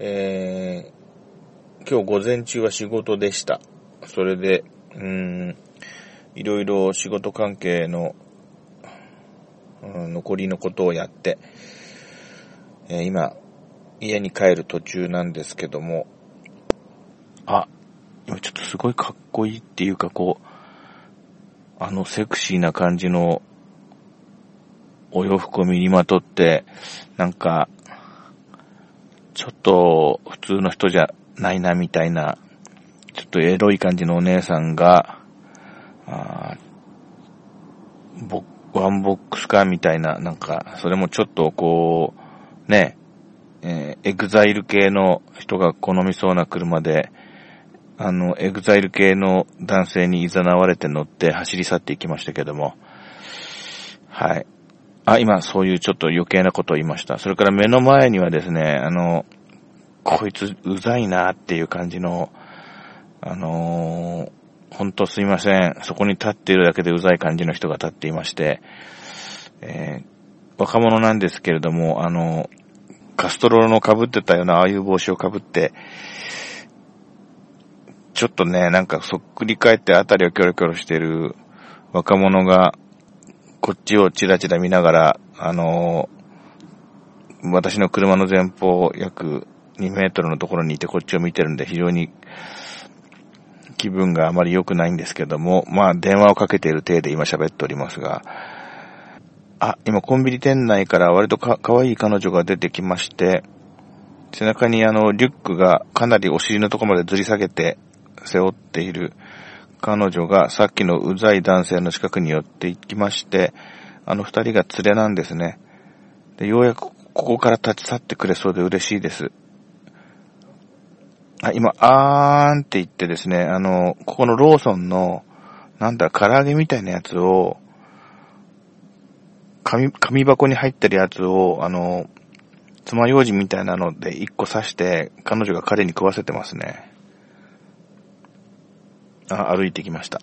えー、今日午前中は仕事でした。それで、うん、いろいろ仕事関係の、うん、残りのことをやって、えー今、家に帰る途中なんですけども、あ、今ちょっとすごいかっこいいっていうかこう、あのセクシーな感じのお洋服を身にまとって、なんか、ちょっと普通の人じゃないなみたいな、ちょっとエロい感じのお姉さんが、あボワンボックスカーみたいな、なんか、それもちょっとこう、ね、えー EXILE 系の人が好みそうな車で、あの、 EXILE 系の男性に誘われて乗って走り去っていきましたけども、はい。あ、今そういうちょっと余計なことを言いました。それから目の前にはですね、あの、こいつうざいなっていう感じの、あのーほんとすいません。そこに立っているだけでうざい感じの人が立っていまして、えー若者なんですけれども、あの、カストロの被ってたようなああいう帽子を被って、ちょっとね、なんかそっくり返ってあたりをキョロキョロしてる若者が、こっちをチラチラ見ながら、あの私の車の前方約2メートルのところにいてこっちを見てるんで非常に気分があまり良くないんですけども、まあ電話をかけている体で今喋っておりますが、あ、今コンビニ店内から割とか可愛い彼女が出てきまして、背中にあのリュックがかなりお尻のところまで吊り下げて背負っている彼女がさっきのうざい男性の近くに寄っていきまして、あの二人が連れなんですね。で、ようやくここから立ち去ってくれそうで嬉しいです。あ、今、あーんって言ってですね、あの、ここのローソンの、なんだ、唐揚げみたいなやつを、紙、紙箱に入ってるやつを、あの、爪楊枝みたいなので一個刺して、彼女が彼に食わせてますね。あ、歩いてきました。